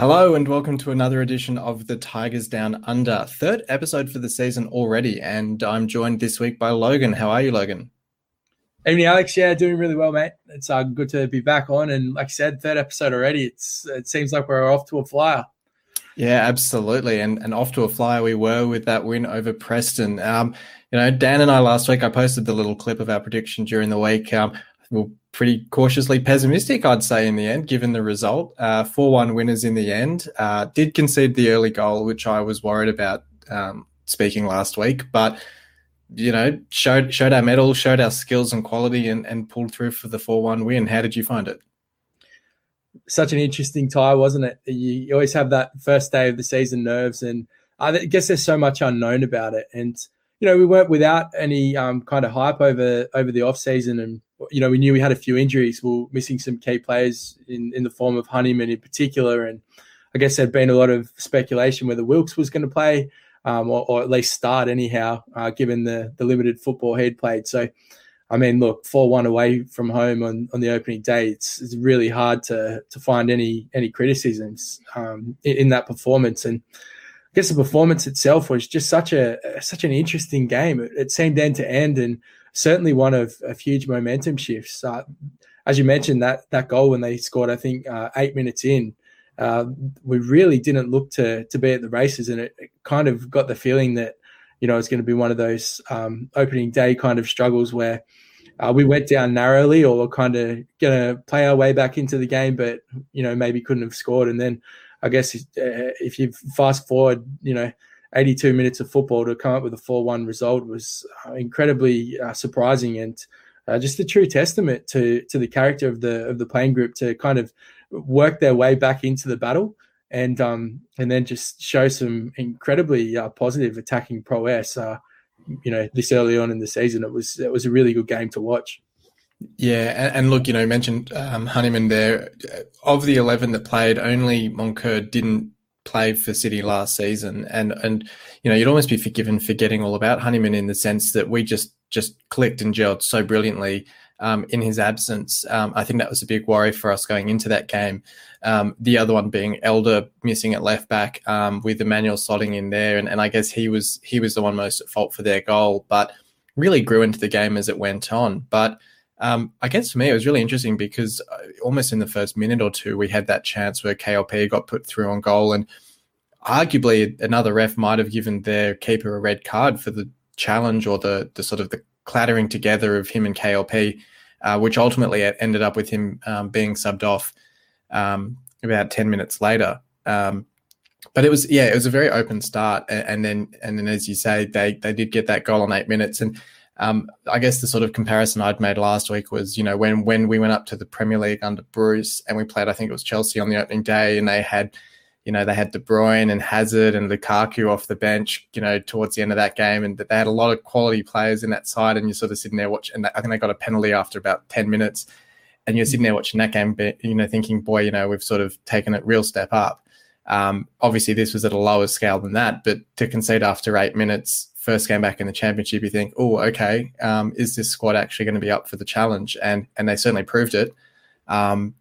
Hello and welcome to another edition of the Tigers Down Under, third episode for the season already, and I'm joined this week by Logan. How are you, Logan? Evening, Alex. Yeah, doing really well, mate. It's uh, good to be back on, and like I said, third episode already. It's it seems like we're off to a flyer. Yeah, absolutely, and and off to a flyer we were with that win over Preston. Um, you know, Dan and I last week I posted the little clip of our prediction during the week. Um, we pretty cautiously pessimistic, I'd say, in the end, given the result. Uh, 4 1 winners in the end. Uh, did concede the early goal, which I was worried about um, speaking last week, but, you know, showed showed our mettle, showed our skills and quality, and, and pulled through for the 4 1 win. How did you find it? Such an interesting tie, wasn't it? You always have that first day of the season nerves, and I guess there's so much unknown about it. And, you know, we weren't without any um, kind of hype over over the off season and you know, we knew we had a few injuries. We are missing some key players in, in the form of Honeyman in particular. And I guess there'd been a lot of speculation whether Wilks was going to play um, or, or, at least start anyhow, uh, given the, the limited football he'd played. So, I mean, look, 4 1 away from home on, on the opening day, it's, it's really hard to, to find any any criticisms um, in, in that performance. And I guess the performance itself was just such a such an interesting game. It, it seemed end to end, and certainly one of, of huge momentum shifts. Uh, as you mentioned, that that goal when they scored, I think uh, eight minutes in, uh, we really didn't look to to be at the races, and it, it kind of got the feeling that you know it's going to be one of those um, opening day kind of struggles where. Uh, we went down narrowly, or kind of going to play our way back into the game, but you know maybe couldn't have scored. And then, I guess uh, if you fast forward, you know 82 minutes of football to come up with a 4-1 result was uh, incredibly uh, surprising and uh, just a true testament to to the character of the of the playing group to kind of work their way back into the battle and um and then just show some incredibly uh, positive attacking prowess uh you know this early on in the season. It was it was a really good game to watch yeah, and, and look, you know, you mentioned um, Honeyman there. Of the eleven that played, only Moncur didn't play for City last season, and and you know you'd almost be forgiven for getting all about Honeyman in the sense that we just just clicked and gelled so brilliantly um, in his absence. Um, I think that was a big worry for us going into that game. Um, the other one being Elder missing at left back um, with Emmanuel slotting in there, and, and I guess he was he was the one most at fault for their goal, but really grew into the game as it went on. But um, I guess for me, it was really interesting because uh, almost in the first minute or two, we had that chance where KLP got put through on goal, and arguably another ref might have given their keeper a red card for the challenge or the the sort of the clattering together of him and KLP, uh, which ultimately ended up with him um, being subbed off um, about ten minutes later. Um, but it was yeah, it was a very open start, and, and then and then as you say, they they did get that goal in eight minutes and um, I guess the sort of comparison I'd made last week was, you know, when when we went up to the Premier League under Bruce and we played, I think it was Chelsea on the opening day, and they had, you know, they had De Bruyne and Hazard and Lukaku off the bench, you know, towards the end of that game, and they had a lot of quality players in that side, and you're sort of sitting there watching. And I think they got a penalty after about ten minutes, and you're sitting there watching that game, you know, thinking, boy, you know, we've sort of taken a real step up. Um, obviously, this was at a lower scale than that, but to concede after eight minutes first game back in the championship, you think, oh, okay, um, is this squad actually going to be up for the challenge? And and they certainly proved it. Um,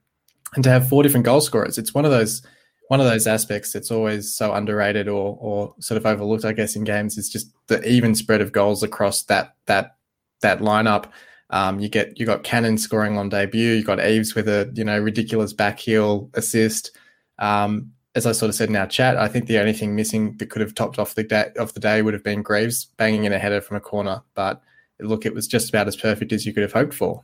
and to have four different goal scorers, it's one of those one of those aspects that's always so underrated or or sort of overlooked, I guess, in games is just the even spread of goals across that that that lineup. Um, you get you got Cannon scoring on debut, you got Eaves with a you know ridiculous back heel assist. Um, as I sort of said in our chat, I think the only thing missing that could have topped off the day of the day would have been Greaves banging in a header from a corner. But look, it was just about as perfect as you could have hoped for.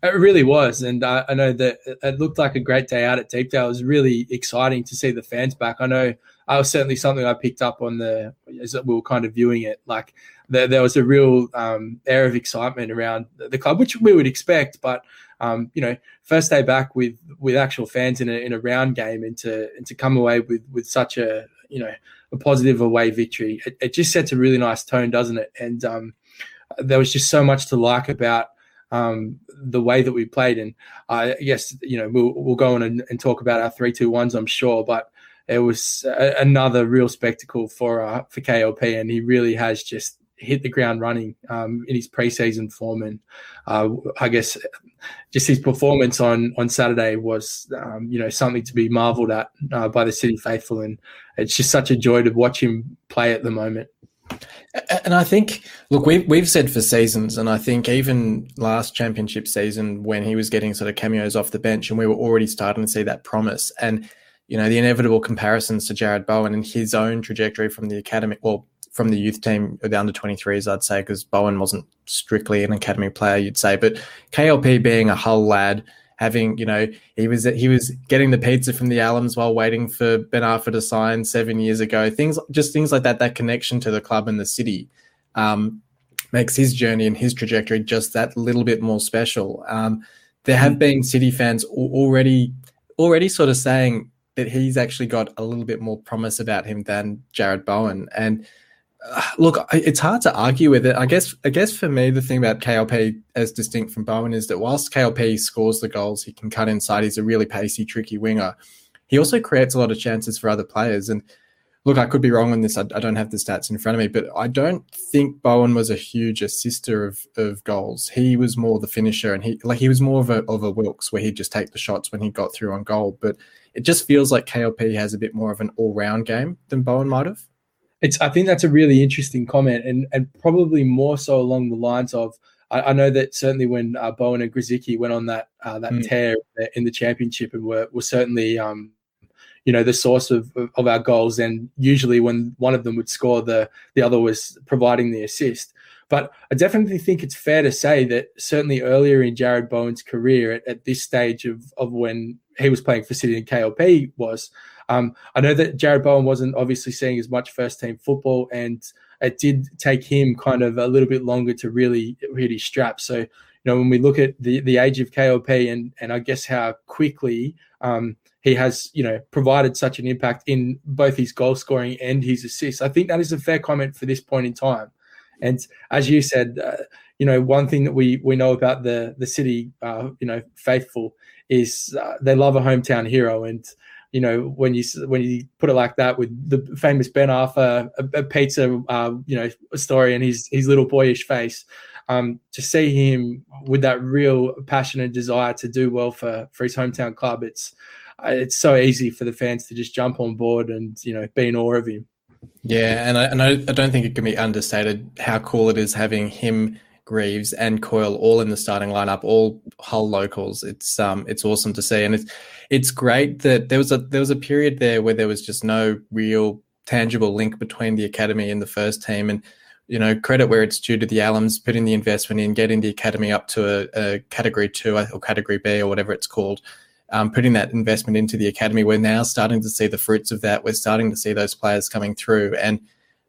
It really was, and uh, I know that it looked like a great day out at Deepdale. It was really exciting to see the fans back. I know I was certainly something I picked up on the as we were kind of viewing it. Like there, there was a real um, air of excitement around the club, which we would expect, but um, you know, first day back with with actual fans in a in a round game and to and to come away with with such a you know a positive away victory, it, it just sets a really nice tone, doesn't it? And um, there was just so much to like about um, the way that we played. And I guess you know we'll we'll go on and, and talk about our three two ones, I'm sure, but it was a, another real spectacle for uh, for KLP, and he really has just hit the ground running um, in his preseason form, and uh, I guess just his performance on on Saturday was um, you know something to be marvelled at uh, by the City faithful, and it's just such a joy to watch him play at the moment. And I think, look, we've we've said for seasons, and I think even last championship season when he was getting sort of cameos off the bench, and we were already starting to see that promise, and you know the inevitable comparisons to Jarrod Bowen and his own trajectory from the academy, well, from the youth team, the under 23s, I'd say, because Bowen wasn't strictly an academy player, you'd say, but KLP being a Hull lad having, you know, he was he was getting the pizza from the Allams while waiting for Ben Arfa to sign seven years ago. Things just things like that. That connection to the club and the city um, makes his journey and his trajectory just that little bit more special. Um, there have been City fans already already sort of saying that he's actually got a little bit more promise about him than Jarrod Bowen and look, it's hard to argue with it. I guess, I guess for me, the thing about KLP as distinct from Bowen is that whilst KLP scores the goals, he can cut inside. He's a really pacey, tricky winger. He also creates a lot of chances for other players. And look, I could be wrong on this. I, I don't have the stats in front of me, but I don't think Bowen was a huge assister of of goals. He was more the finisher, and he like he was more of a of a Wilks where he'd just take the shots when he got through on goal. But it just feels like KLP has a bit more of an all round game than Bowen might have it's I think that's a really interesting comment, and and probably more so along the lines of I, I know that certainly when uh, Bowen and Grosicki went on that uh, that mm. tear in the championship and were were certainly um, you know the source of of our goals, and usually when one of them would score, the the other was providing the assist. But I definitely think it's fair to say that certainly earlier in jarrod Bowen's career, at, at this stage of of when he was playing for City and KLP, was um, I know that Jarrod Bowen wasn't obviously seeing as much first team football, and it did take him kind of a little bit longer to really really strap. So, you know, when we look at the the age of KLP and and I guess how quickly um, he has, you know, provided such an impact in both his goal scoring and his assists, I think that is a fair comment for this point in time. And as you said, uh, you know, one thing that we we know about the the city, uh, you know, faithful is uh, they love a hometown hero, and you know, when you when you put it like that with the famous Ben Arfa a, a pizza, uh, you know, story and his his little boyish face, um, to see him with that real passion and desire to do well for for his hometown club, it's uh, it's so easy for the fans to just jump on board and you know be in awe of him. Yeah, and I, and I don't think it can be understated how cool it is having him Greaves and Coyle all in the starting lineup, all Hull locals. It's um it's awesome to see, and it's it's great that there was a there was a period there where there was just no real tangible link between the academy and the first team, and you know credit where it's due to the Allams putting the investment in, getting the academy up to a, a category two or category B or whatever it's called. Um, putting that investment into the academy, we're now starting to see the fruits of that. We're starting to see those players coming through, and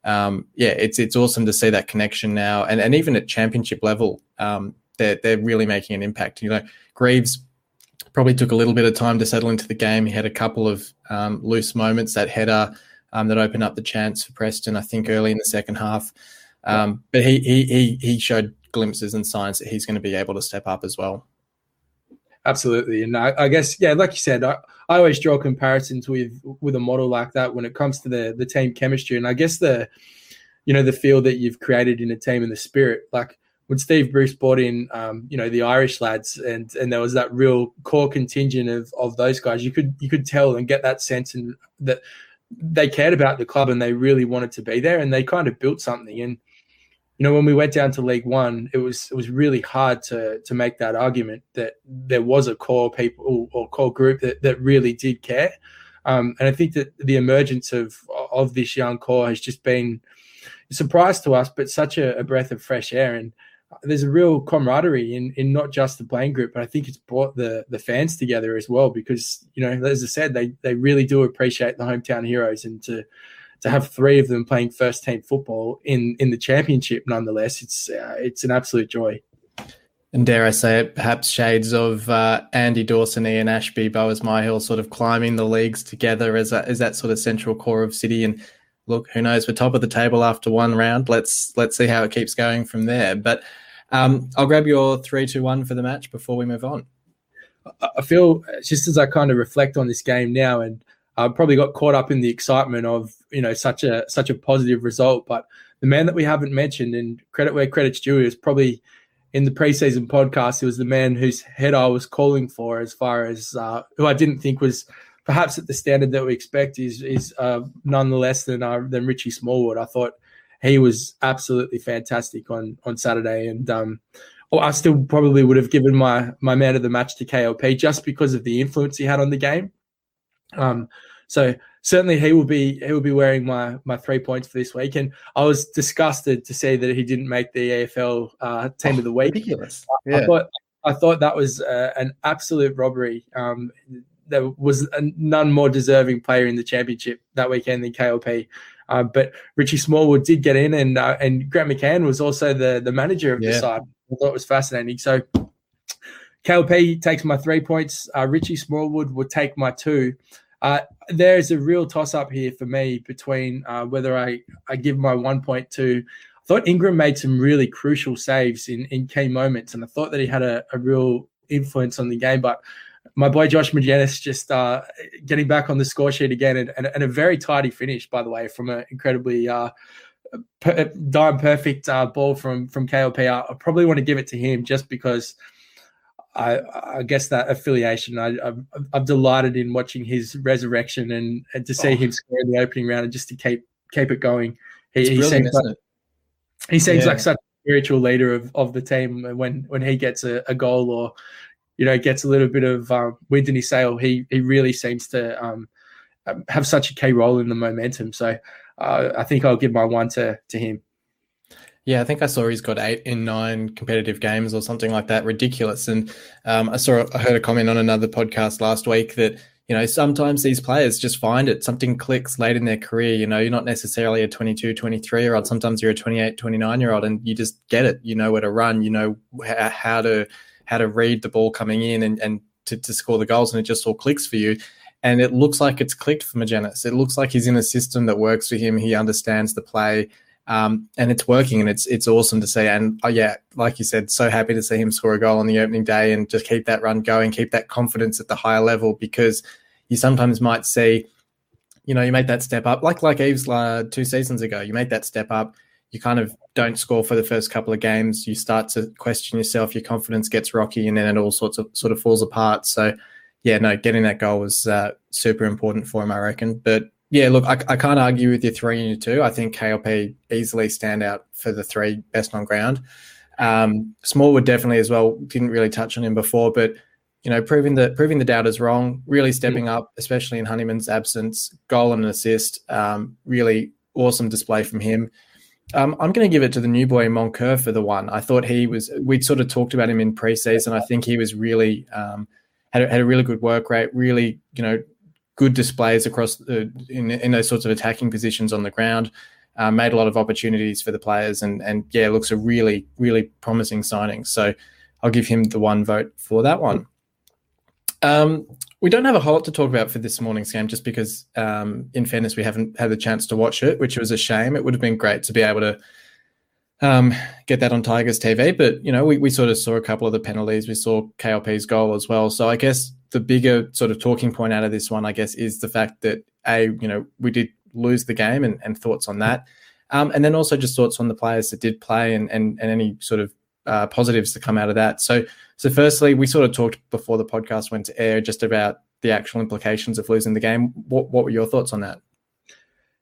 um, yeah, it's it's awesome to see that connection now, and and even at championship level, um, they're they're really making an impact. You know, Greaves probably took a little bit of time to settle into the game. He had a couple of um, loose moments, that header um, that opened up the chance for Preston, I think, early in the second half. Um, but he he he he showed glimpses and signs that he's going to be able to step up as well. Absolutely, and I, I, guess yeah, like you said, I, I always draw comparisons with with a model like that when it comes to the the team chemistry, and I guess the you know the feel that you've created in a team and the spirit. Like when Steve Bruce brought in, um, you know, the Irish lads, and and there was that real core contingent of of those guys. You could you could tell and get that sense and that they cared about the club and they really wanted to be there, and they kind of built something. And you know, when we went down to League One, it was it was really hard to to make that argument that there was a core people or core group that that really did care. Um, and I think that the emergence of of this young core has just been a surprise to us, but such a, a breath of fresh air. And there's a real camaraderie in in not just the playing group, but I think it's brought the the fans together as well because you know, as I said, they they really do appreciate the hometown heroes and to to have three of them playing first team football in in the championship, nonetheless, it's uh, it's an absolute joy. And dare I say it, perhaps shades of uh, Andy Dawson, Ian Ashbee, Boaz Myhill sort of climbing the leagues together as, a, as that sort of central core of City. And look, who knows? We're top of the table after one round. Let's let's see how it keeps going from there. But um, I'll grab your three, two, one for the match before we move on. I feel just as I kind of reflect on this game now, and uh, probably got caught up in the excitement of you know such a such a positive result. But the man that we haven't mentioned, and credit where credit's due, is probably in the preseason podcast. He was the man whose head I was calling for, as far as uh, who I didn't think was perhaps at the standard that we expect is is uh, nonetheless than uh, than Richie Smallwood. I thought he was absolutely fantastic on on Saturday, and um, well, I still probably would have given my my man of the match to KLP just because of the influence he had on the game. Um, so certainly he will be he will be wearing my my three points for this week. And I was disgusted to see that he didn't make the AFL uh, team oh, of the week. Ridiculous. Yeah. I thought I thought that was uh, an absolute robbery. Um, there was a, none more deserving player in the championship that weekend than KLP. Uh, but Richie Smallwood did get in, and uh, and Grant McCann was also the the manager of yeah. the side. I thought it was fascinating. So KLP takes my three points. Uh, Richie Smallwood would take my two. Uh, there's a real toss up here for me between uh, whether I, I give my one 1.2. I thought Ingram made some really crucial saves in, in key moments, and I thought that he had a, a real influence on the game. But my boy Josh Magennis just uh, getting back on the score sheet again, and, and, and, a very tidy finish, by the way, from an incredibly uh, per, dime perfect uh, ball from from KLP. I probably want to give it to him just because – I, I guess that affiliation. I, am delighted in watching his resurrection and, and to see oh. him score in the opening round and just to keep keep it going. He, he seems like, he seems yeah. like such a spiritual leader of, of the team. When when he gets a, a goal or you know gets a little bit of um, wind in his sail, he he really seems to um, have such a key role in the momentum. So uh, I think I'll give my one to to him. Yeah, I think I saw he's got eight in nine competitive games or something like that. Ridiculous. And um, I saw, I heard a comment on another podcast last week that you know sometimes these players just find it something clicks late in their career you know you're not necessarily a 22 23 year old sometimes you're a 28 29 year old and you just get it you know where to run you know how to how to read the ball coming in and, and to, to score the goals and it just all clicks for you and it looks like it's clicked for Magennis. It looks like he's in a system that works for him. He understands the play um, and it's working, and it's it's awesome to see. And oh, yeah, like you said, so happy to see him score a goal on the opening day and just keep that run going, keep that confidence at the higher level because you sometimes might see, you know, you make that step up, like like Eaves uh, two seasons ago. You make that step up, you kind of don't score for the first couple of games. You start to question yourself, your confidence gets rocky, and then it all sorts of sort of falls apart. So, yeah, no, getting that goal was uh, super important for him, I reckon. But yeah, look, I, I, can't argue with your three and your two. I think KLP easily stand out for the three best on ground. Um, Smallwood definitely as well. Didn't really touch on him before, but you know, proving the proving the doubters wrong, really stepping mm. up, especially in Honeyman's absence. Goal and an assist, um, really awesome display from him. Um, I'm going to give it to the new boy Moncur for the one. I thought he was. We'd sort of talked about him in preseason. I think he was really um, had a, had a really good work rate. Really, you know, good displays across the, in, in those sorts of attacking positions on the ground. Uh, made a lot of opportunities for the players, and and yeah, looks a really really promising signing. So I'll give him the one vote for that one. Um, we don't have a whole lot to talk about for this morning's game, just because, um, in fairness, we haven't had the chance to watch it, which was a shame. It would have been great to be able to um, get that on Tigers TV, but you know, we, we sort of saw a couple of the penalties. We saw KLP's goal as well. So I guess the bigger sort of talking point out of this one, I guess, is the fact that a you know we did lose the game and, and thoughts on that, um, and then also just thoughts on the players that did play and and, and any sort of uh, positives to come out of that. So so firstly, we sort of talked before the podcast went to air just about the actual implications of losing the game. What what were your thoughts on that?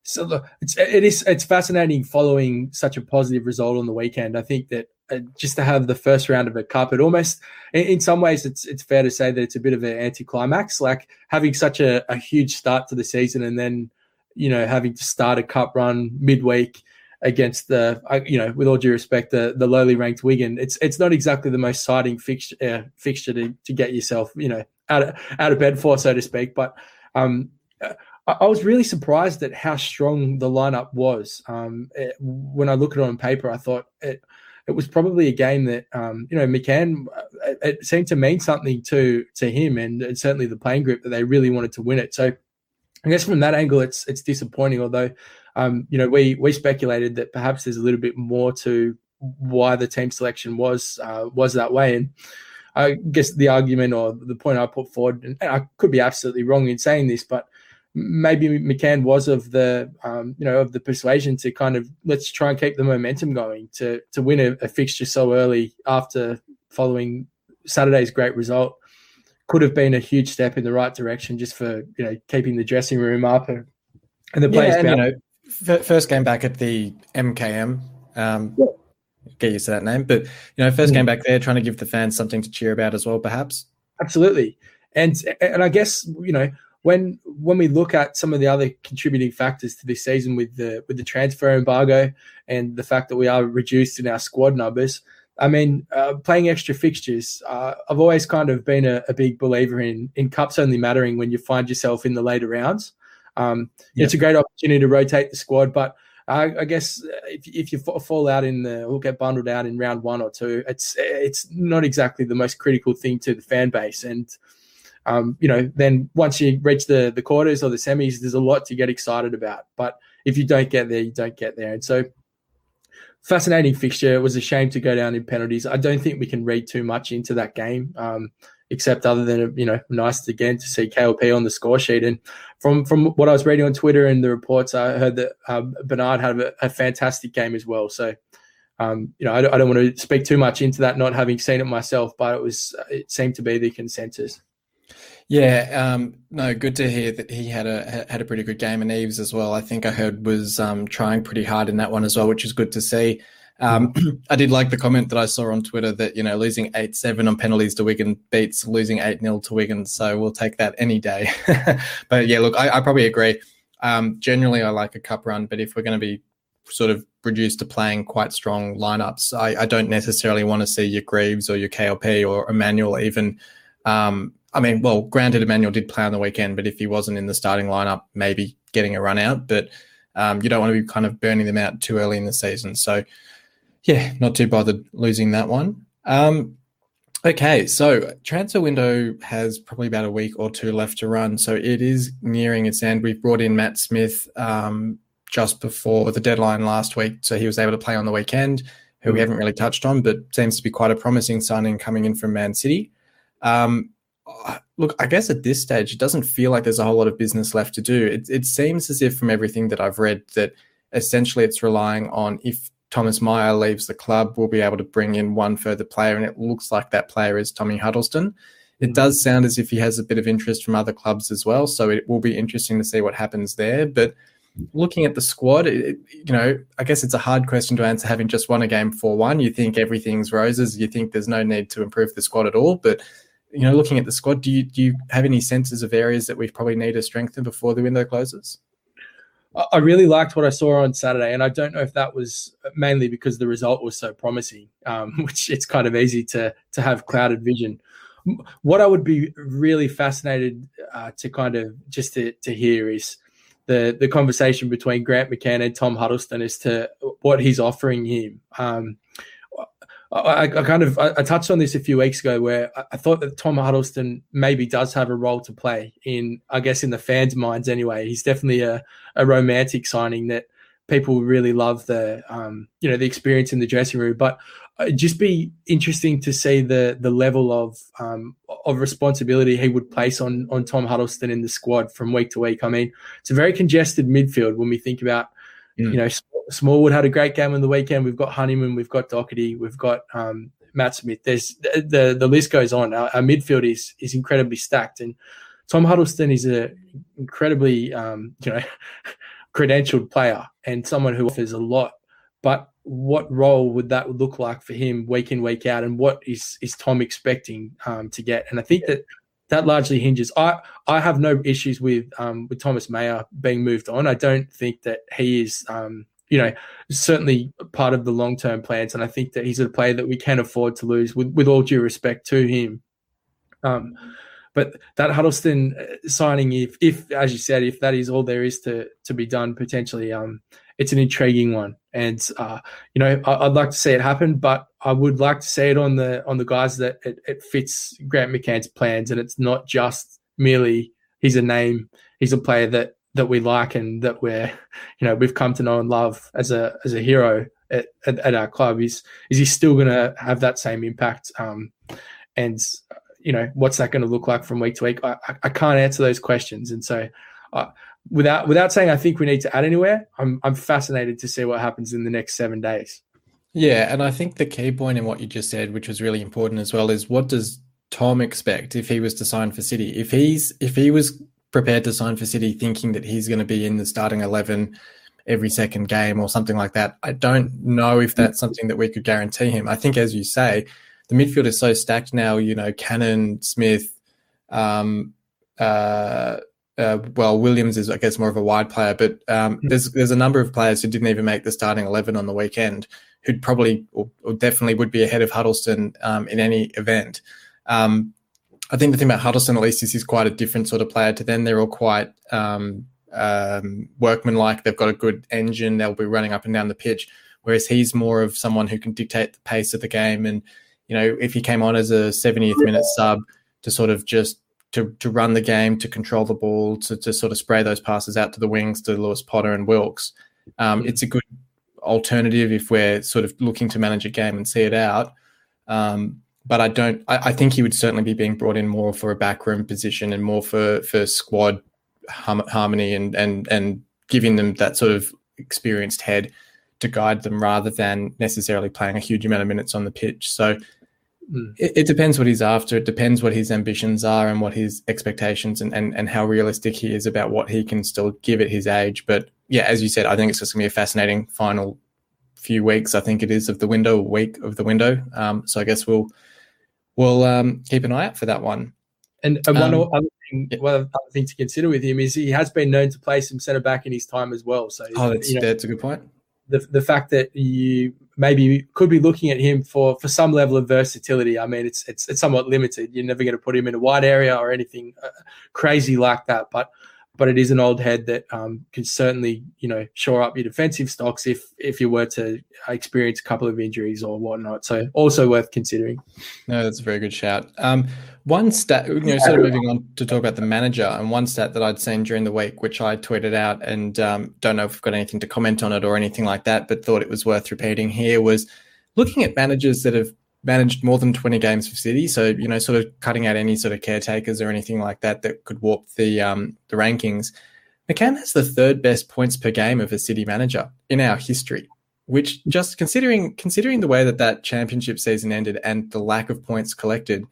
So it's it is it's fascinating following such a positive result on the weekend. I think that uh, just to have the first round of a cup, it almost, in, in, some ways, it's it's fair to say that it's a bit of an anticlimax. Like having such a, a huge start to the season and then, you know, having to start a cup run midweek against the, you know, with all due respect, the, the lowly ranked Wigan. It's it's not exactly the most exciting fixture uh, fixture to, to get yourself, you know, out of out of bed for, so to speak. But um, I, I was really surprised at how strong the lineup was. Um, it, when I look at it on paper, I thought it it was probably a game that um, you know McCann it, it, seemed to mean something to to him and, and, certainly the playing group that they really wanted to win it. So I guess from that angle, it's it's disappointing. Although um, you know we we speculated that perhaps there's a little bit more to why the team selection was uh, was that way and. I guess the argument or the point I put forward, and I could be absolutely wrong in saying this, but maybe McCann was of the um, you know of the persuasion to kind of let's try and keep the momentum going to to win a, a fixture so early after following Saturday's great result could have been a huge step in the right direction just for you know keeping the dressing room up and, and the players. Yeah, and, you know, first game back at the MKM. Um, yeah. Get used to that name, but you know, first game back there, trying to give the fans something to cheer about as well, perhaps. Absolutely, and and I guess you know when when we look at some of the other contributing factors to this season with the with the transfer embargo and the fact that we are reduced in our squad numbers, I mean, uh, playing extra fixtures. Uh, I've always kind of been a, a, big believer in in cups only mattering when you find yourself in the later rounds. Um, It's a great opportunity to rotate the squad, but uh, I guess if, if you fall out in the or get bundled out in round one or two, it's it's not exactly the most critical thing to the fan base. And um, you know, then once you reach the the quarters or the semis, there's a lot to get excited about. But if you don't get there, you don't get there. And so fascinating fixture. It was a shame to go down in penalties. I don't think we can read too much into that game, um, except other than you know, nice again to see KLP on the score sheet. And from from what I was reading on Twitter and the reports, I heard that um, Bernard had a, a, fantastic game as well. So. Um, you know, I, I don't want to speak too much into that, not having seen it myself, but it was it seemed to be the consensus. Yeah, um, no, good to hear that he had a had a pretty good game, and Eaves as well. I think I heard was um, trying pretty hard in that one as well, which is good to see. Um, I did like the comment that I saw on Twitter that you know losing eight seven on penalties to Wigan beats losing eight 0 to Wigan, so we'll take that any day. but yeah, look, I, I probably agree. Um, generally, I like a cup run, but if we're going to be sort of reduced to playing quite strong lineups, I, I don't necessarily want to see your Greaves or your KLP or Emmanuel even um, I mean, well, granted, Emmanuel did play on the weekend, but if he wasn't in the starting lineup, maybe getting a run out. But um, you don't want to be kind of burning them out too early in the season. So, yeah, not too bothered losing that one. Um, okay, so transfer window has probably about a week or two left to run. So it is nearing its end. We've brought in Matt Smith um, just before the deadline last week. So he was able to play on the weekend, who we haven't really touched on, but seems to be quite a promising signing coming in from Man City. Um, look, I guess at this stage, it doesn't feel like there's a whole lot of business left to do. It, it seems as if, from everything that I've read, that essentially it's relying on if Thomas Mayer leaves the club, we'll be able to bring in one further player, and it looks like that player is Tommy Huddlestone. It mm-hmm. does sound as if he has a bit of interest from other clubs as well, so it will be interesting to see what happens there. But looking at the squad, it, you know, I guess it's a hard question to answer having just won a game 4 1. You think everything's roses, you think there's no need to improve the squad at all, but you know, looking at the squad, do you do you have any senses of areas that we probably need to strengthen before the window closes? I really liked what I saw on Saturday, and I don't know if that was mainly because the result was so promising, um, which it's kind of easy to to have clouded vision. What I would be really fascinated uh, to kind of just to, to hear is the the conversation between Grant McCann and Tom Huddlestone as to what he's offering him. Um, I, I, kind of I, touched on this a few weeks ago where I, I thought that Tom Huddlestone maybe does have a role to play in I guess in the fans' minds anyway. He's definitely a, a romantic signing that people really love the um, you know the experience in the dressing room. But it'd just be interesting to see the the level of um, of responsibility he would place on on Tom Huddlestone in the squad from week to week. I mean, it's a very congested midfield when we think about mm. you know Smallwood had a great game on the weekend. We've got Honeyman, we've got Docherty, we've got um, Matt Smith. There's the, the, list goes on. Our, our, midfield is is incredibly stacked, and Tom Huddlestone is a incredibly um, you know credentialed player and someone who offers a lot. But what role would that look like for him week in week out, and what is is Tom expecting um, to get? And I think that that largely hinges. I I have no issues with um, with Thomas Mayer being moved on. I don't think that he is um, you know, certainly part of the long term plans. And I think that he's a player that we can afford to lose with, with all due respect to him. Um, but that Huddlestone uh, signing, if, if as you said, if that is all there is to to be done, potentially, um, it's an intriguing one. And uh, you know, I, would like to see it happen, but I would like to see it on the on the guys that it, it fits Grant McCann's plans, and it's not just merely he's a name, he's a player that that we like and that we're you know we've come to know and love as a as a hero at, at, at our club is is he still going to have that same impact um, and you know what's that going to look like from week to week I, I can't answer those questions and so uh, without without saying I think we need to add anywhere, I'm I'm fascinated to see what happens in the next seven days. Yeah, and I think the key point in what you just said, which was really important as well, is what does Tom expect if he was to sign for City? If he's if he was prepared to sign for City thinking that he's going to be in the starting eleven every second game or something like that, I don't know if that's something that we could guarantee him. I think, as you say, the midfield is so stacked now. You know, Cannon, Smith, um, uh, uh, well, Williams is, I guess, more of a wide player, but um, hmm. there's there's a number of players who didn't even make the starting eleven on the weekend, who'd probably or, or definitely would be ahead of Huddlestone um, in any event. Um, I think the thing about Huddlestone, at least, is he's quite a different sort of player to them. They're all quite um, um, workmanlike. They've got a good engine. They'll be running up and down the pitch, whereas he's more of someone who can dictate the pace of the game. And you know, if he came on as a 70th minute sub to sort of just to, to run the game, to control the ball, to, to sort of spray those passes out to the wings to Lewis Potter and Wilks. Um, it's a good alternative if we're sort of looking to manage a game and see it out. Um, but I don't. I, I, think he would certainly be being brought in more for a backroom position and more for for squad harmony and and and giving them that sort of experienced head to guide them rather than necessarily playing a huge amount of minutes on the pitch. So Mm. It, it, depends what he's after. It depends what his ambitions are and what his expectations and, and, and how realistic he is about what he can still give at his age. But yeah, as you said, I think it's just going to be a fascinating final few weeks. I think it is of the window, week of the window. Um, so I guess we'll we'll um, keep an eye out for that one. And, and one um, other thing, yeah. one other thing to consider with him is he has been known to play some centre back in his time as well. So oh, that's, you know, that's a good point. The the fact that you maybe could be looking at him for for some level of versatility. I mean, it's it's it's somewhat limited. You're never going to put him in a wide area or anything uh, crazy like that. But but it is an old head that um, can certainly you know shore up your defensive stocks if if you were to experience a couple of injuries or whatnot. So also worth considering. No, that's a very good shout. Um, one stat, you know, sort of moving on to talk about the manager, and one stat that I'd seen during the week, which I tweeted out, and um, don't know if we've got anything to comment on it or anything like that, but thought it was worth repeating here was looking at managers that have managed more than 20 games for City. So, you know, sort of cutting out any sort of caretakers or anything like that that could warp the um, the rankings. McCann has the third best points per game of a City manager in our history, which just considering considering the way that that championship season ended and the lack of points collected,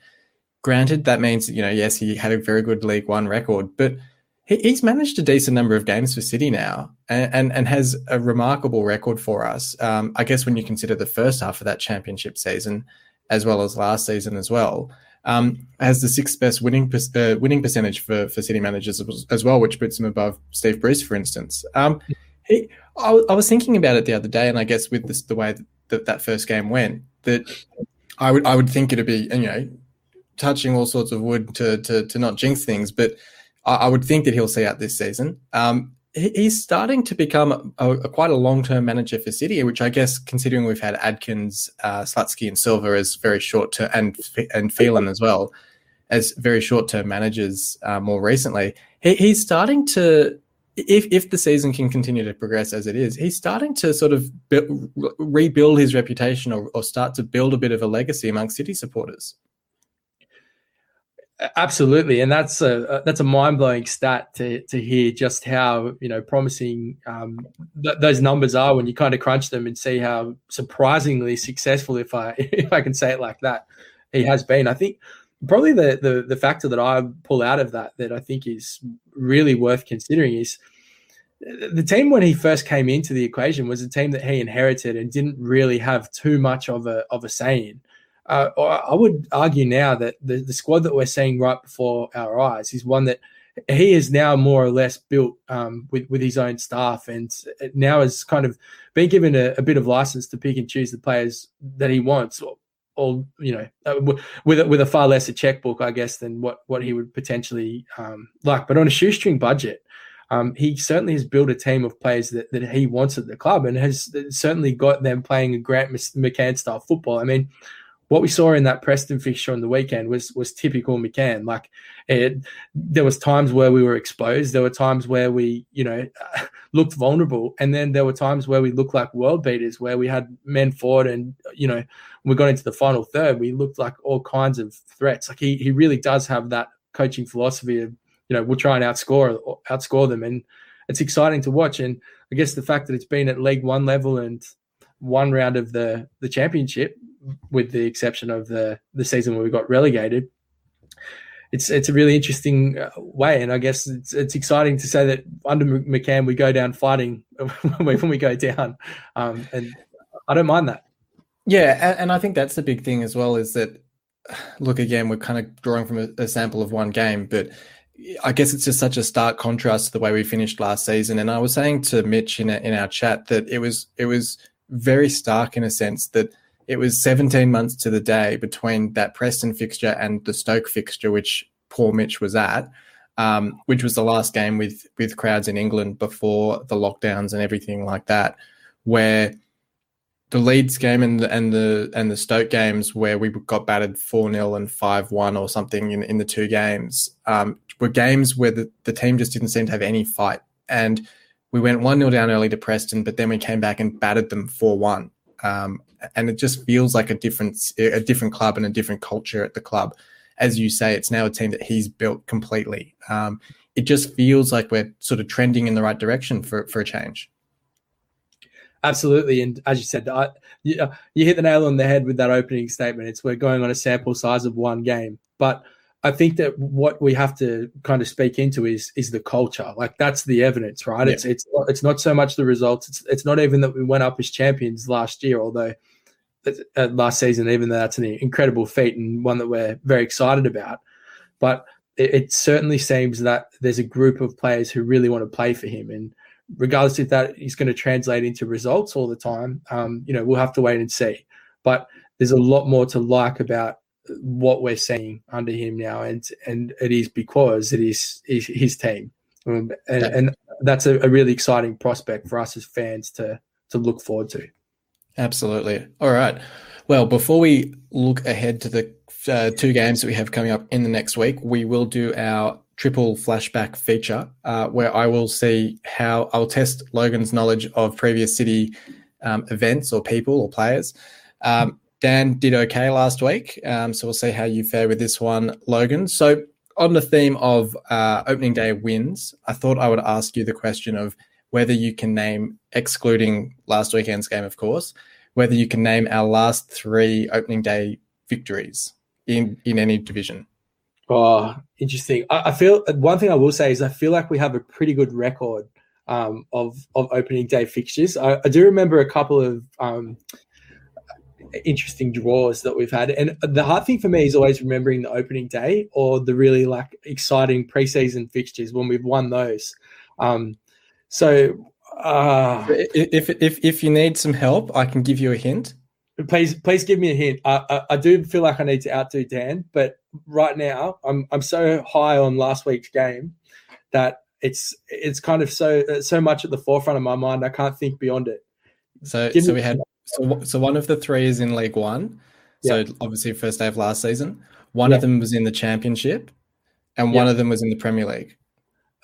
granted that means you know yes he had a very good League One record, but he's managed a decent number of games for City now, and and, and has a remarkable record for us. Um, I guess when you consider the first half of that championship season, as well as last season as well. Um, has the sixth best winning uh, winning percentage for, for city managers as well, which puts him above Steve Bruce, for instance. Um, he, I, I, was thinking about it the other day, and I guess with this, the way that that first game went, that I would I would think it'd be you know touching all sorts of wood to to, to not jinx things, but I, I, would think that he'll see out this season. Um, he's starting to become a, a, quite a long-term manager for City, which I guess, considering we've had Adkins, uh, Slutsky, and Silva as very short-term, and and Phelan as well as very short-term managers uh, more recently, he, he's starting to. If, if the season can continue to progress as it is, he's starting to sort of bu- rebuild his reputation or, or start to build a bit of a legacy among City supporters. Absolutely, and that's a that's a mind blowing stat to to hear just how you know promising um, th- those numbers are when you kind of crunch them and see how surprisingly successful, if I if I can say it like that, he has been. I think probably the the the factor that I pull out of that that I think is really worth considering is the team when he first came into the equation was a team that he inherited and didn't really have too much of a of a say in uh, I would argue now that the, the squad that we're seeing right before our eyes is one that he is now more or less built um, with with his own staff, and now has kind of been given a, a, bit of license to pick and choose the players that he wants, or, or you know, uh, with a, with a far lesser checkbook, I guess, than what what he would potentially um, like. But on a shoestring budget, um, he certainly has built a team of players that, that he wants at the club, and has certainly got them playing a Grant McCann style football. I mean what we saw in that Preston fixture on the weekend was was typical McCann. Like it, there was times where we were exposed. There were times where we, you know, looked vulnerable, and then there were times where we looked like world beaters, where we had men forward, and you know, we got into the final third, we looked like all kinds of threats. Like he he really does have that coaching philosophy of you know we'll try and outscore outscore them, and it's exciting to watch. And I guess the fact that it's been at League One level and one round of the the championship, with the exception of the the season where we got relegated, it's it's a really interesting uh, way, and I guess it's it's exciting to say that under McCann we go down fighting when we go down, um, and I don't mind that. Yeah, and, and, I think that's the big thing as well is that look again we're kind of drawing from a, a sample of one game, but I guess it's just such a stark contrast to the way we finished last season. And I was saying to Mitch in a, in our chat that it was it was very stark in a sense that it was 17 months to the day between that Preston fixture and the Stoke fixture, which poor Mitch was at, um, which was the last game with with crowds in England before the lockdowns and everything like that, where the Leeds game and the and the and the Stoke games where we got battered four 0 and five one or something in, in the two games um, were games where the, the team just didn't seem to have any fight and we went one 0 down early to Preston, but then we came back and battered them four one. Um, and it just feels like a different a different club and a different culture at the club. As you say, it's now a team that he's built completely. Um, it just feels like we're sort of trending in the right direction for for a change. Absolutely, and as you said, I, you, uh, you hit the nail on the head with that opening statement. It's we're going on a sample size of one game, but I think that what we have to kind of speak into is is the culture. Like that's the evidence, right? Yeah. It's it's it's not so much the results. It's it's not even that we went up as champions last year, although last season, even though that's an incredible feat and one that we're very excited about. But it, it certainly seems that there's a group of players who really want to play for him, and regardless if that is going to translate into results all the time, um, you know, we'll have to wait and see. But there's a lot more to like about what we're seeing under him now, and and it is because it is, is his team, um, and, and, that's a, a, really exciting prospect for us as fans to to look forward to. Absolutely. All right. Well, before we look ahead to the uh, two games that we have coming up in the next week, we will do our triple flashback feature uh, where I will see how I'll test Logan's knowledge of previous City um, events or people or players. Um, Dan did okay last week, um, so we'll see how you fare with this one, Logan. So, on the theme of uh, opening day wins, I thought I would ask you the question of whether you can name, excluding last weekend's game, of course, whether you can name our last three opening day victories in in any division. Oh, interesting. I, I, feel one thing I will say is I feel like we have a pretty good record um, of of opening day fixtures. I, I, do remember a couple of um, interesting draws that we've had, and the hard thing for me is always remembering the opening day or the really like exciting preseason fixtures when we've won those. Um, so, uh, if if if you need some help, I can give you a hint. Please, please give me a hint. I, I, I, do feel like I need to outdo Dan, but right now I'm I'm so high on last week's game that it's it's kind of so so much at the forefront of my mind. I can't think beyond it. So give so we had so so one of the three is in League One. So yeah. obviously first day of last season. One yeah. of them was in the Championship, and yeah. one of them was in the Premier League.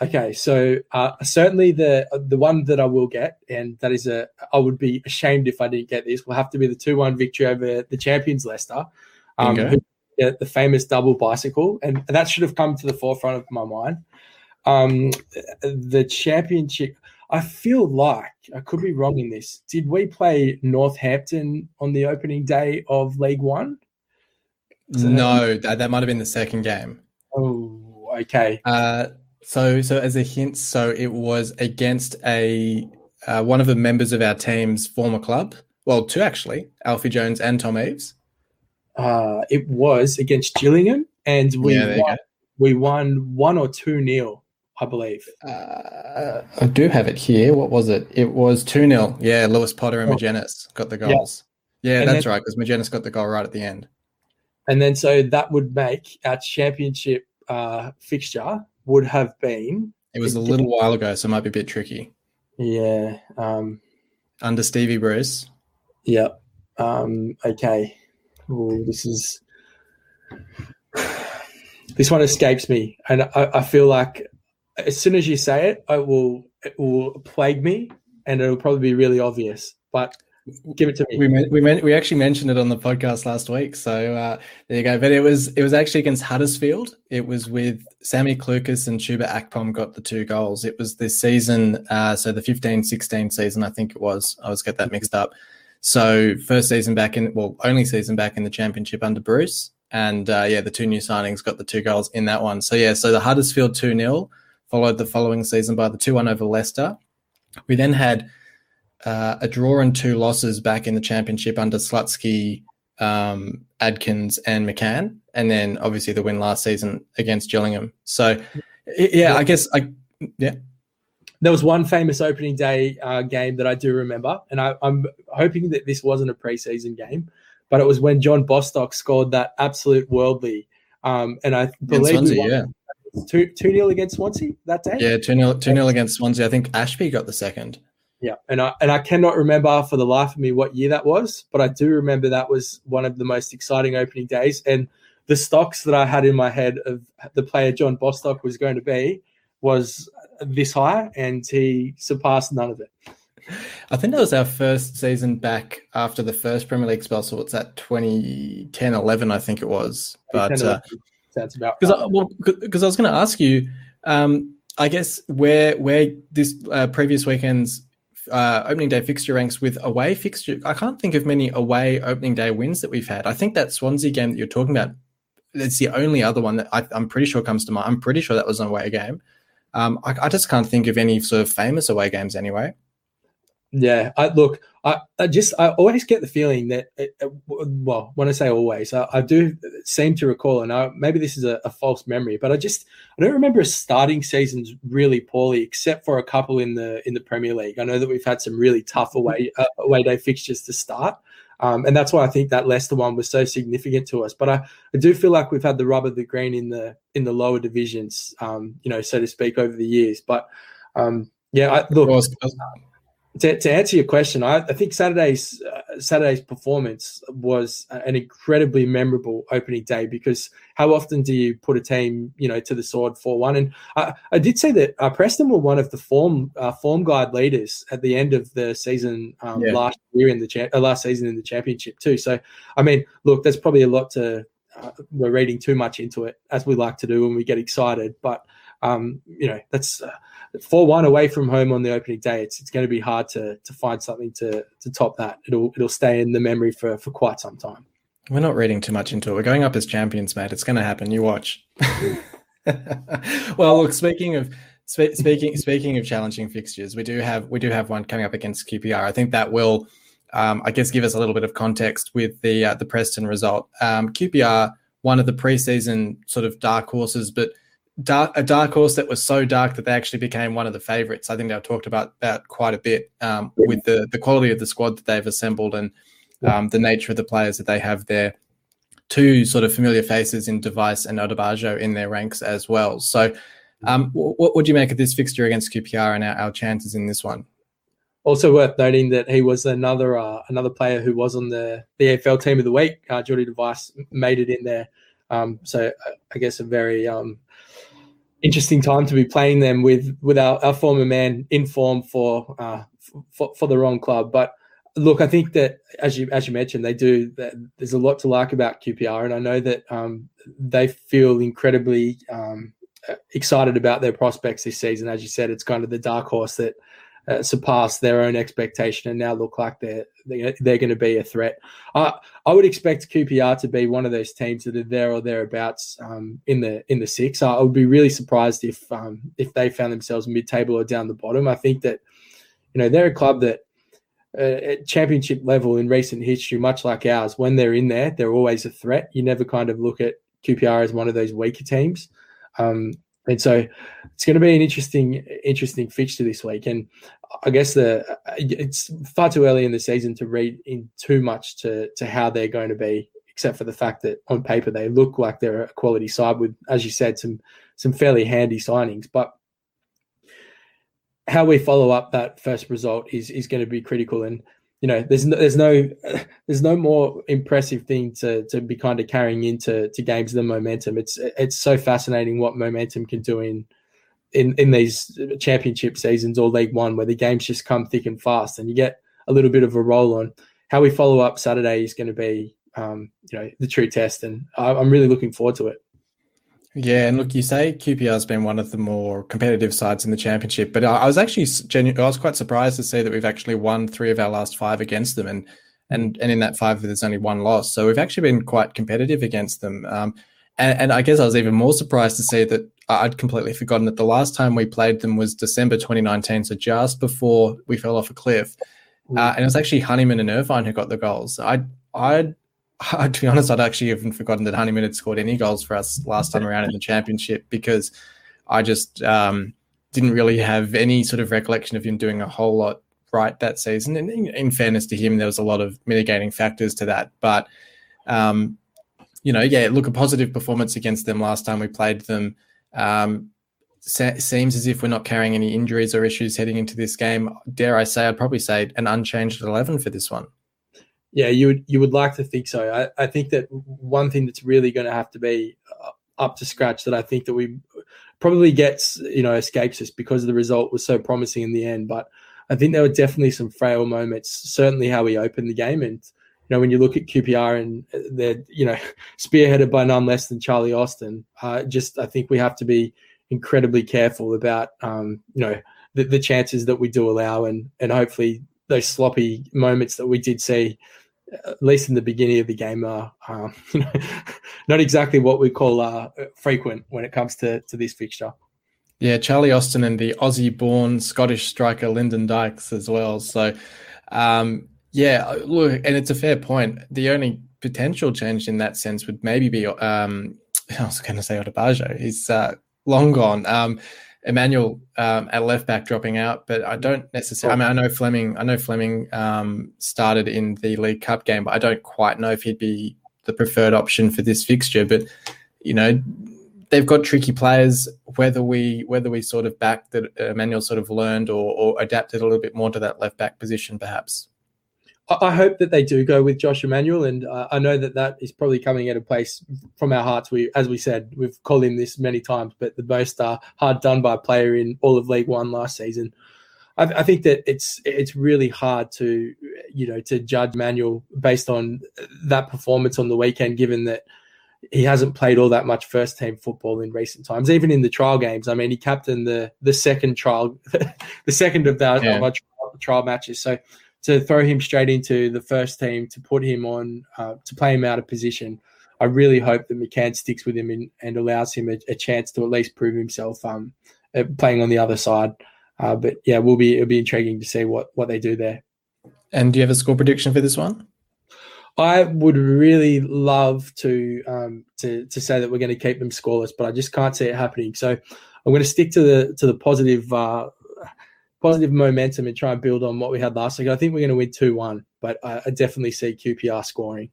Okay, so uh, certainly the the one that I will get, and that is a I would be ashamed if I didn't get this. Will have to be the two one victory over the champions Leicester, um, who, the famous double bicycle, and that should have come to the forefront of my mind. Um, the championship. I feel like I could be wrong in this. Did we play Northampton on the opening day of League One? So no, that, that might have been the second game. Oh, okay. Uh, so, so as a hint, so it was against a uh, one of the members of our team's former club. Well, two actually, Alfie Jones and Tom Eaves. Uh, it was against Gillingham, and we yeah, won, we won one or two nil, I believe. Uh, I do have it here. What was it? It was two 0 Yeah, Lewis Potter and oh. Magennis got the goals. Yeah, yeah that's then, right because Magennis got the goal right at the end. And then so that would make our championship uh, fixture would have been. It was a little while ago, so it might be a bit tricky. Yeah. Um, Under Stevie Bruce. Yep. Um, okay. Ooh, this is. This one escapes me, and I, I feel like as soon as you say it, it will it will plague me, and it'll probably be really obvious. But Give it to me. We we we actually mentioned it on the podcast last week, so uh, there you go. But it was it was actually against Huddersfield. It was with Sammy Clucas and Chuba Akpom got the two goals. It was this season, uh, so the 15-16 season, I think it was. I always get that mixed up. So first season back in, well, only season back in the championship under Bruce, and uh, yeah, the two new signings got the two goals in that one. So yeah, so the Huddersfield two 0 followed the following season by the two one over Leicester. We then had uh, a draw and two losses back in the championship under Slutsky, um, Adkins, and McCann, and then obviously the win last season against Gillingham. So, yeah, I guess I yeah. There was one famous opening day uh, game that I do remember, and I, am hoping that this wasn't a preseason game, but it was when John Bostock scored that absolute worldly, um, and I believe Swansea, yeah. Two two nil against Swansea that day. Yeah, two nil two nil against Swansea. I think Ashbee got the second. Yeah, and I and I cannot remember for the life of me what year that was, but I do remember that was one of the most exciting opening days. And the stocks that I had in my head of the player John Bostock was going to be was this high, and he surpassed none of it. I think that was our first season back after the first Premier League spell. So what's that? 2010, 11, I think it was. But uh, sounds about because I, well, I was going to ask you. Um, I guess where where this uh, previous weekend's uh, opening day fixture ranks with away fixture. I can't think of many away opening day wins that we've had. I think that Swansea game that you're talking about, it's the only other one that I, am pretty sure comes to mind. I'm pretty sure that was an away game. Um, I, I, just can't think of any sort of famous away games anyway. Yeah, I look. I, I just I always get the feeling that it, uh, well, when I say always, I, I do seem to recall, and I, maybe this is a, a, false memory, but I just I don't remember starting seasons really poorly, except for a couple in the in the Premier League. I know that we've had some really tough away uh, away day fixtures to start. Um, and that's why I think that Leicester one was so significant to us. But I, I do feel like we've had the rub of the green in the in the lower divisions, um, you know, so to speak, over the years. But um, yeah, I, look, to, to answer your question, I, I think Saturday's uh, Saturday's performance was an incredibly memorable opening day because how often do you put a team, you know, to the sword for one? And I, I did say that uh, Preston were one of the form uh, form guide leaders at the end of the season um, yeah. last year in the cha- uh, last season in the championship too. So I mean, look, there's probably a lot to uh, we're reading too much into it as we like to do when we get excited, but um, you know that's uh, four one away from home on the opening day. It's it's going to be hard to to find something to to top that. It'll it'll stay in the memory for for quite some time. We're not reading too much into it. We're going up as champions, mate. It's going to happen. You watch. well, look. Speaking of speaking speaking of challenging fixtures, we do have we do have one coming up against QPR. I think that will, um, I guess, give us a little bit of context with the uh, the Preston result. Um, QPR, one of the preseason sort of dark horses, but dark, a dark horse that was so dark that they actually became one of the favorites. I think they've talked about that quite a bit um, with the the quality of the squad that they've assembled and um, the nature of the players that they have there. Two sort of familiar faces in de Wijs and Odubajo in their ranks as well. So, um, what would you make of this fixture against QPR and our, our, chances in this one? Also worth noting that he was another uh, another player who was on the the EFL team of the week. Uh, Jordy de Wijs made it in there. Um, so I guess a very um, interesting time to be playing them with with our, our former man in form for, uh, for for the wrong club. But look, I think that as you as you mentioned, they do. There's a lot to like about QPR, and I know that um, they feel incredibly um, excited about their prospects this season. As you said, it's kind of the dark horse that uh, surpass their own expectation and now look like they're they're, going to be a threat. I I would expect QPR to be one of those teams that are there or thereabouts um, in the in the six. I would be really surprised if um, if they found themselves mid table or down the bottom. I think that you know they're a club that uh, at championship level in recent history, much like ours, when they're in there, they're always a threat. You never kind of look at QPR as one of those weaker teams. Um, and so it's going to be an interesting, interesting fixture this week. And I guess the it's far too early in the season to read in too much to to how they're going to be, except for the fact that on paper they look like they're a quality side with, as you said, some some fairly handy signings. But how we follow up that first result is is going to be critical. And you know, there's no, there's no there's no more impressive thing to to be kind of carrying into to games than momentum. It's it's so fascinating what momentum can do in in in these championship seasons or League One, where the games just come thick and fast, and you get a little bit of a roll on. How we follow up Saturday is going to be, um, you know, the true test, and I'm really looking forward to it. Yeah, and look, you say QPR has been one of the more competitive sides in the championship, but I was actually genu- I was quite surprised to see that we've actually won three of our last five against them, and and and in that five, there's only one loss, so we've actually been quite competitive against them. Um, and, and I guess I was even more surprised to see that I'd completely forgotten that the last time we played them was December 2019, so just before we fell off a cliff. Uh, and it was actually Honeyman and Irvine who got the goals. I I to be honest, I'd actually even forgotten that Honeyman had scored any goals for us last time around in the championship because I just um, didn't really have any sort of recollection of him doing a whole lot right that season. And in, in fairness to him, there was a lot of mitigating factors to that. But, um, you know, yeah, look, a positive performance against them last time we played them. Um, seems as if we're not carrying any injuries or issues heading into this game. Dare I say, I'd probably say an unchanged 11 for this one. Yeah, you would you would like to think so. I, I think that one thing that's really going to have to be uh, up to scratch that I think that we probably gets you know escapes us because the result was so promising in the end. But I think there were definitely some frail moments. Certainly how we opened the game, and you know when you look at QPR and they're you know spearheaded by none less than Charlie Austin. Uh, just I think we have to be incredibly careful about um, you know the, the chances that we do allow, and and hopefully those sloppy moments that we did see at least in the beginning of the game, are um, not exactly what we call uh, frequent when it comes to, to this fixture. Yeah, Charlie Austin and the Aussie-born Scottish striker Lyndon Dykes as well. So, um, yeah, look, and it's a fair point. The only potential change in that sense would maybe be, um, I was going to say Odubajo. He's uh, long gone. Um, Emmanuel um, at left back dropping out, but I don't necessarily. I mean, I know Fleming. I know Fleming um, started in the League Cup game, but I don't quite know if he'd be the preferred option for this fixture. But you know, they've got tricky players. Whether we whether we sort of back that Emmanuel sort of learned or, or adapted a little bit more to that left back position, perhaps. I hope that they do go with Josh Emmanuel, and uh, I know that that is probably coming at a place from our hearts. We, as we said, we've called him this many times, but the most uh, hard done by player in all of League One last season. I, I, think that it's it's really hard to you know to judge Emmanuel based on that performance on the weekend, given that he hasn't played all that much first team football in recent times, even in the trial games. I mean, he captained the the second trial, the second of, yeah. of our trial, trial matches. So to throw him straight into the first team, to put him on, uh, to play him out of position. I really hope that McCann sticks with him and, and allows him a, a, chance to at least prove himself um, playing on the other side. Uh, but yeah, will be it'll be intriguing to see what what they do there. And do you have a score prediction for this one? I would really love to um, to to say that we're going to keep them scoreless, but I just can't see it happening. So I'm going to stick to the to the positive uh, positive momentum and try and build on what we had last week. I think we're going to win 2 1, but I, I, definitely see QPR scoring.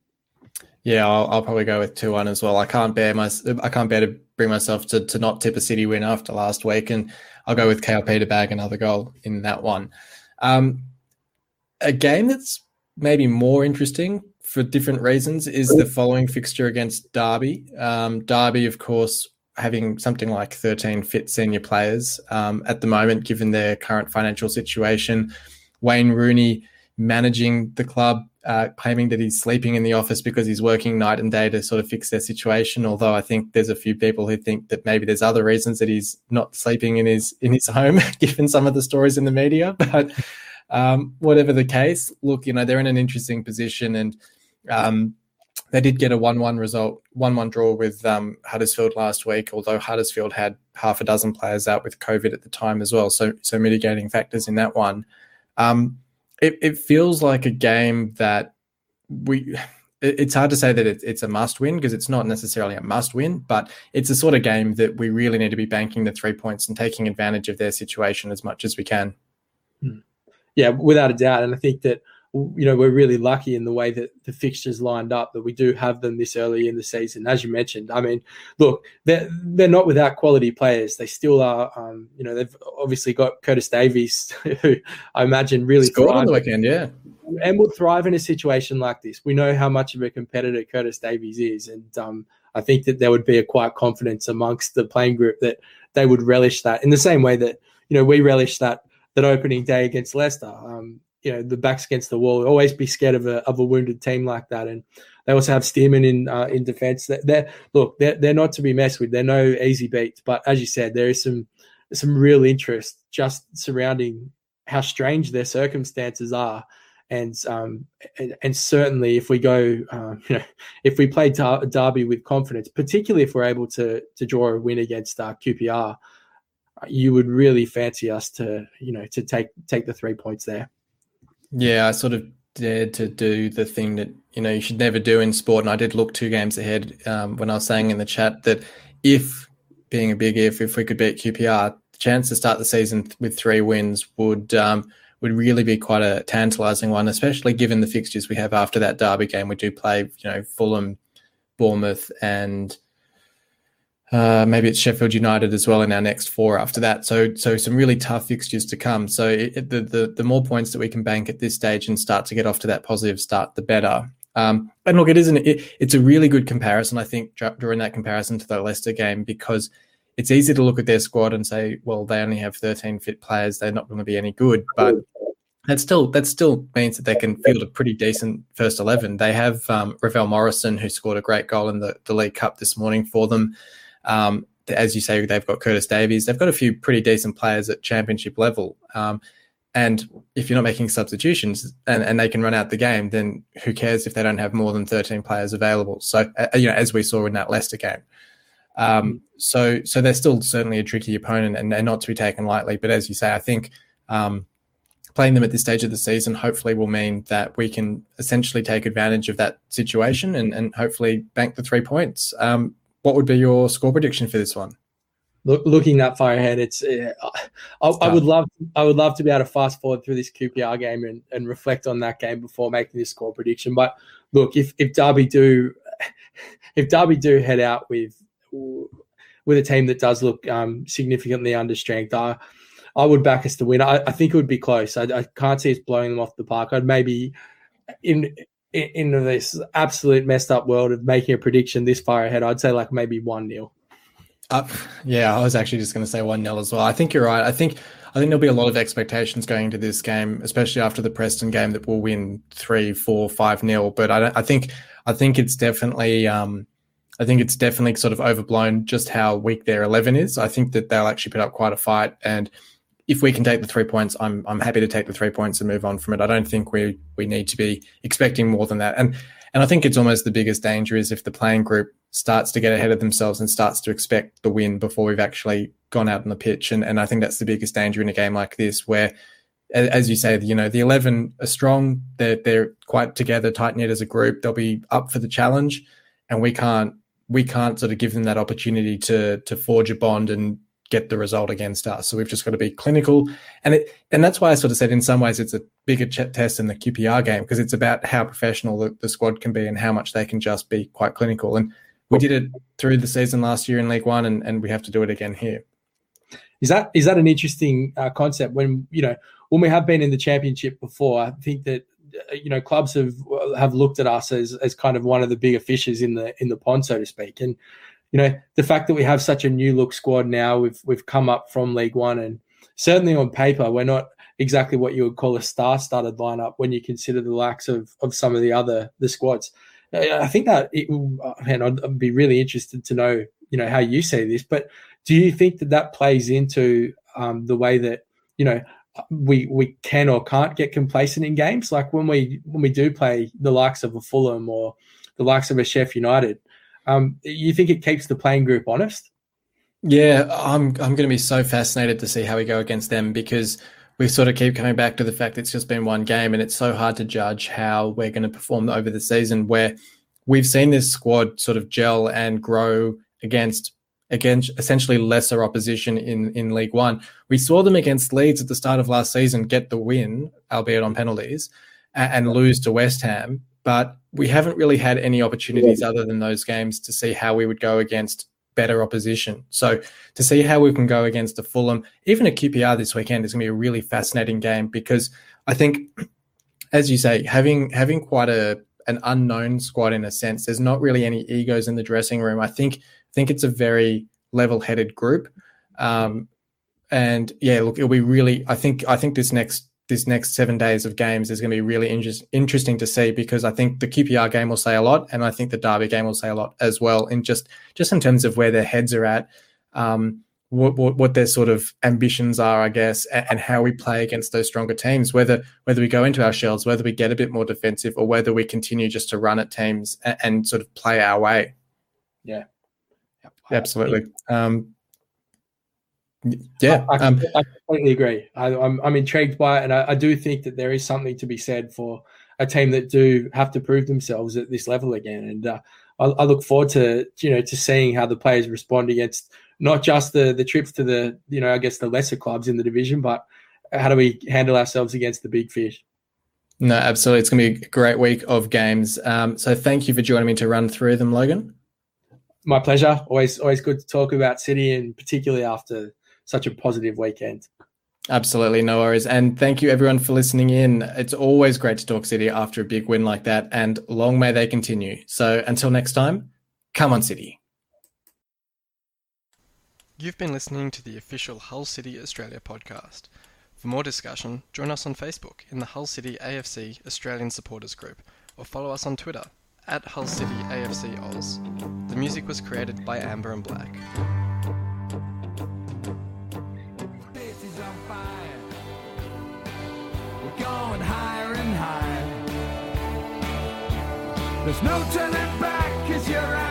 Yeah, I'll, I'll probably go with 2 1 as well. I can't bear my I can't bear to bring myself to, to not tip a City win after last week, and I'll go with KLP to bag another goal in that one. Um, a game that's maybe more interesting for different reasons is the following fixture against Derby. Um, Derby, of course, having something like 13 fit senior players um, at the moment, given their current financial situation. Wayne Rooney managing the club, uh, claiming that he's sleeping in the office because he's working night and day to sort of fix their situation. Although I think there's a few people who think that maybe there's other reasons that he's not sleeping in his in his home, given some of the stories in the media. But um, whatever the case, look, you know they're in an interesting position and. Um, they did get a one-one result, one-one draw with um, Huddersfield last week. Although Huddersfield had half a dozen players out with COVID at the time as well, so so mitigating factors in that one. Um, it, it feels like a game that we. it's hard to say that it's a must win because it's not necessarily a must win, but it's a sort of game that we really need to be banking the three points and taking advantage of their situation as much as we can. Hmm. Yeah, without a doubt, and I think that you know we're really lucky in the way that the fixtures lined up that we do have them this early in the season. As you mentioned i mean look they're they're not without quality players. They still are um, you know they've obviously got curtis davies who i imagine really scored on the weekend yeah. and will thrive in a situation like this. We know how much of a competitor curtis davies is and um, i think that there would be a quiet confidence amongst the playing group that they would relish that in the same way that you know we relish that that opening day against leicester. Um, you know the backs against the wall. Always be scared of a of a wounded team like that. And they also have Stearman in uh, in defence. They're, they're, look, they're they're not to be messed with. They're no easy beats. But as you said, there is some some real interest just surrounding how strange their circumstances are. And um, and, and certainly, if we go, um, you know, if we play Derby with confidence, particularly if we're able to to draw a win against uh, QPR, you would really fancy us to, you know, to take take the three points there. Yeah, I sort of dared to do the thing that you know you should never do in sport, and I did look two games ahead um, when I was saying in the chat that if being a big if if we could beat QPR, the chance to start the season with three wins would um, would really be quite a tantalising one, especially given the fixtures we have after that derby game. We do play, you know, Fulham, Bournemouth, and uh, maybe it's Sheffield United as well in our next four after that. So, so some really tough fixtures to come. So, it, the, the the more points that we can bank at this stage and start to get off to that positive start, the better. Um, and look, it isn't. It, it's a really good comparison, I think, drawing that comparison to the Leicester game because it's easy to look at their squad and say, well, they only have 13 fit players; they're not going to be any good. But that still that still means that they can field a pretty decent first 11. They have um, Ravel Morrison, who scored a great goal in the, the League Cup this morning for them. Um, as you say, they've got Curtis Davies. They've got a few pretty decent players at championship level. Um, and if you're not making substitutions and, and they can run out the game, then who cares if they don't have more than 13 players available? So, uh, you know, as we saw in that Leicester game. Um, so, so they're still certainly a tricky opponent and they're not to be taken lightly. But as you say, I think um, playing them at this stage of the season hopefully will mean that we can essentially take advantage of that situation and, and hopefully bank the three points. Um, what would be your score prediction for this one? Look, looking that far ahead, it's uh, I, I, would love I would love to be able to fast forward through this QPR game and, and reflect on that game before making this score prediction. But look, if if Derby do if Derby do head out with with a team that does look um, significantly under strength, I I would back us to win. I, I think it would be close. I, I can't see us blowing them off the park. I'd maybe in in this absolute messed up world of making a prediction this far ahead, I'd say like maybe one 0 uh, yeah, I was actually just going to say one 0 as well. I think you're right. I think I think there'll be a lot of expectations going into this game, especially after the Preston game, that we'll win three, four, five nil. But I, I think I think it's definitely um, I think it's definitely sort of overblown just how weak their eleven is. I think that they'll actually put up quite a fight and if we can take the three points, I'm I'm happy to take the three points and move on from it. I don't think we we need to be expecting more than that. And and I think it's almost the biggest danger is if the playing group starts to get ahead of themselves and starts to expect the win before we've actually gone out on the pitch. And and I think that's the biggest danger in a game like this where as you say, you know, the 11 are strong. They're, they're quite together, tight knit as a group. They'll be up for the challenge and we can't, we can't sort of give them that opportunity to, to forge a bond and get the result against us. So we've just got to be clinical, and it and that's why I sort of said in some ways it's a bigger test than the QPR game because it's about how professional the, the, squad can be and how much they can just be quite clinical. And we did it through the season last year in League One, and, and we have to do it again here. Is that is that an interesting uh, concept? When you know when we have been in the championship before, I think that uh, you know clubs have have looked at us as as kind of one of the bigger fishes in the in the pond, so to speak, and you know, the fact that we have such a new look squad now, we've we've come up from League One, and certainly on paper, we're not exactly what you would call a star-studded lineup when you consider the lacks of of some of the other the squads. I think that it, man, I'd, I'd be really interested to know, you know, how you see this. But do you think that that plays into um, the way that you know we we can or can't get complacent in games? Like when we when we do play the likes of a Fulham or the likes of a Sheff United, um, you think it keeps the playing group honest? Yeah, I'm I'm going to be so fascinated to see how we go against them because we sort of keep coming back to the fact it's just been one game and it's so hard to judge how we're going to perform over the season where we've seen this squad sort of gel and grow against against essentially lesser opposition in in League 1. We saw them against Leeds at the start of last season get the win, albeit on penalties, and, and lose to West Ham but we haven't really had any opportunities other than those games to see how we would go against better opposition. So to see how we can go against a Fulham, even a QPR this weekend is going to be a really fascinating game because I think, as you say, having having quite a an unknown squad in a sense, there's not really any egos in the dressing room. I think I think it's a very level-headed group, um, and yeah, look, it'll be really. I think I think this next this next seven days of games is going to be really inter- interesting to see because I think the QPR game will say a lot, and I think the Derby game will say a lot as well. In just just in terms of where their heads are at, um, what, what, what their sort of ambitions are, I guess, and, and, how we play against those stronger teams. Whether whether we go into our shells, whether we get a bit more defensive, or whether we continue just to run at teams and, and sort of play our way. Yeah, absolutely. Um, yeah, I, I, um, I, completely agree. I, am I'm, I'm intrigued by it, and I, I, do think that there is something to be said for a team that do have to prove themselves at this level again. And uh, I, look forward to you know to seeing how the players respond against not just the the trips to the you know I guess the lesser clubs in the division, but how do we handle ourselves against the big fish? No, absolutely. It's going to be a great week of games. Um, so thank you for joining me to run through them, Logan. My pleasure. Always, always good to talk about City, and particularly after such a positive weekend. Absolutely, no worries. And thank you everyone for listening in. It's always great to talk City after a big win like that, and long may they continue. So until next time, come on, City. You've been listening to the official Hull City Australia podcast. For more discussion, join us on Facebook in the Hull City AFC Australian Supporters Group, or follow us on Twitter at Hull City AFC Oz. The music was created by Amber and Black. There's no turning back, cause you're amber